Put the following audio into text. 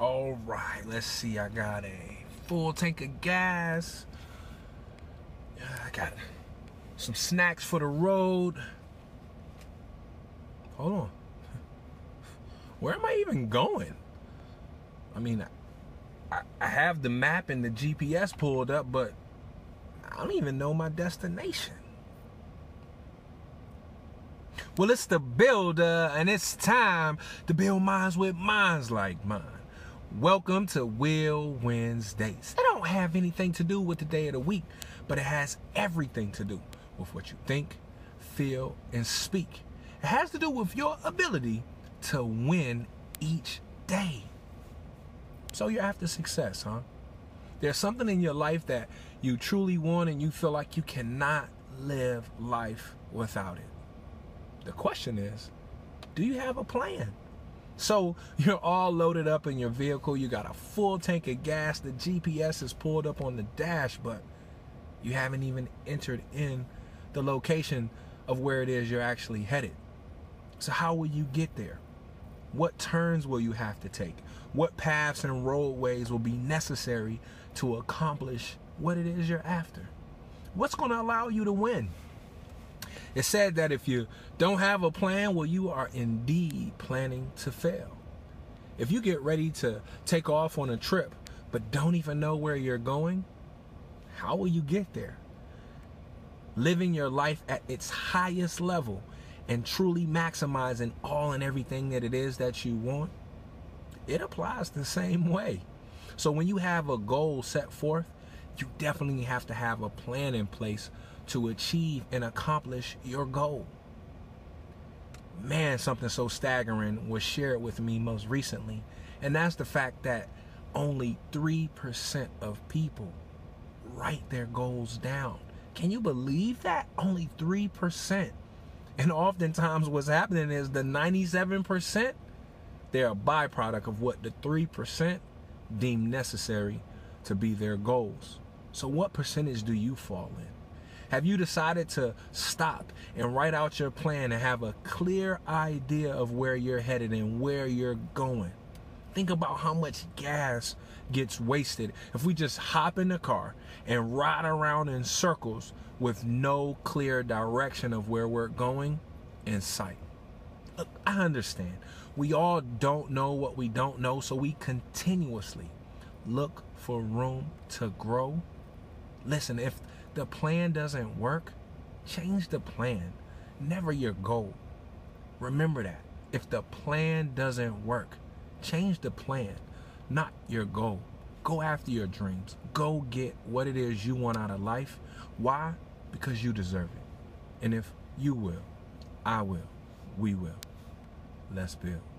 All right, let's see. I got a full tank of gas. I got some snacks for the road. Hold on. Where am I even going? I mean, I, I have the map and the GPS pulled up, but I don't even know my destination. Well, it's the builder, and it's time to build minds with minds like mine. Welcome to Will Winsdays. It don't have anything to do with the day of the week, but it has everything to do with what you think, feel, and speak. It has to do with your ability to win each day. So you're after success, huh? There's something in your life that you truly want and you feel like you cannot live life without it. The question is, do you have a plan? So you're all loaded up in your vehicle, you got a full tank of gas, the GPS is pulled up on the dash, but you haven't even entered in the location of where it is you're actually headed. So how will you get there? What turns will you have to take? What paths and roadways will be necessary to accomplish what it is you're after? What's going to allow you to win? It said that if you don't have a plan, well, you are indeed planning to fail. If you get ready to take off on a trip, but don't even know where you're going, how will you get there? Living your life at its highest level and truly maximizing all and everything that it is that you want, it applies the same way. So when you have a goal set forth, you definitely have to have a plan in place to achieve and accomplish your goal. Man, something so staggering was shared with me most recently, and that's the fact that only 3% of people write their goals down. Can you believe that? Only 3%. And oftentimes, what's happening is the 97%, they're a byproduct of what the 3% deem necessary to be their goals. So, what percentage do you fall in? Have you decided to stop and write out your plan and have a clear idea of where you're headed and where you're going? Think about how much gas gets wasted if we just hop in the car and ride around in circles with no clear direction of where we're going in sight. Look, I understand. We all don't know what we don't know, so we continuously look for room to grow. Listen, if the plan doesn't work, change the plan, never your goal. Remember that. If the plan doesn't work, change the plan, not your goal. Go after your dreams. Go get what it is you want out of life. Why? Because you deserve it. And if you will, I will, we will. Let's build.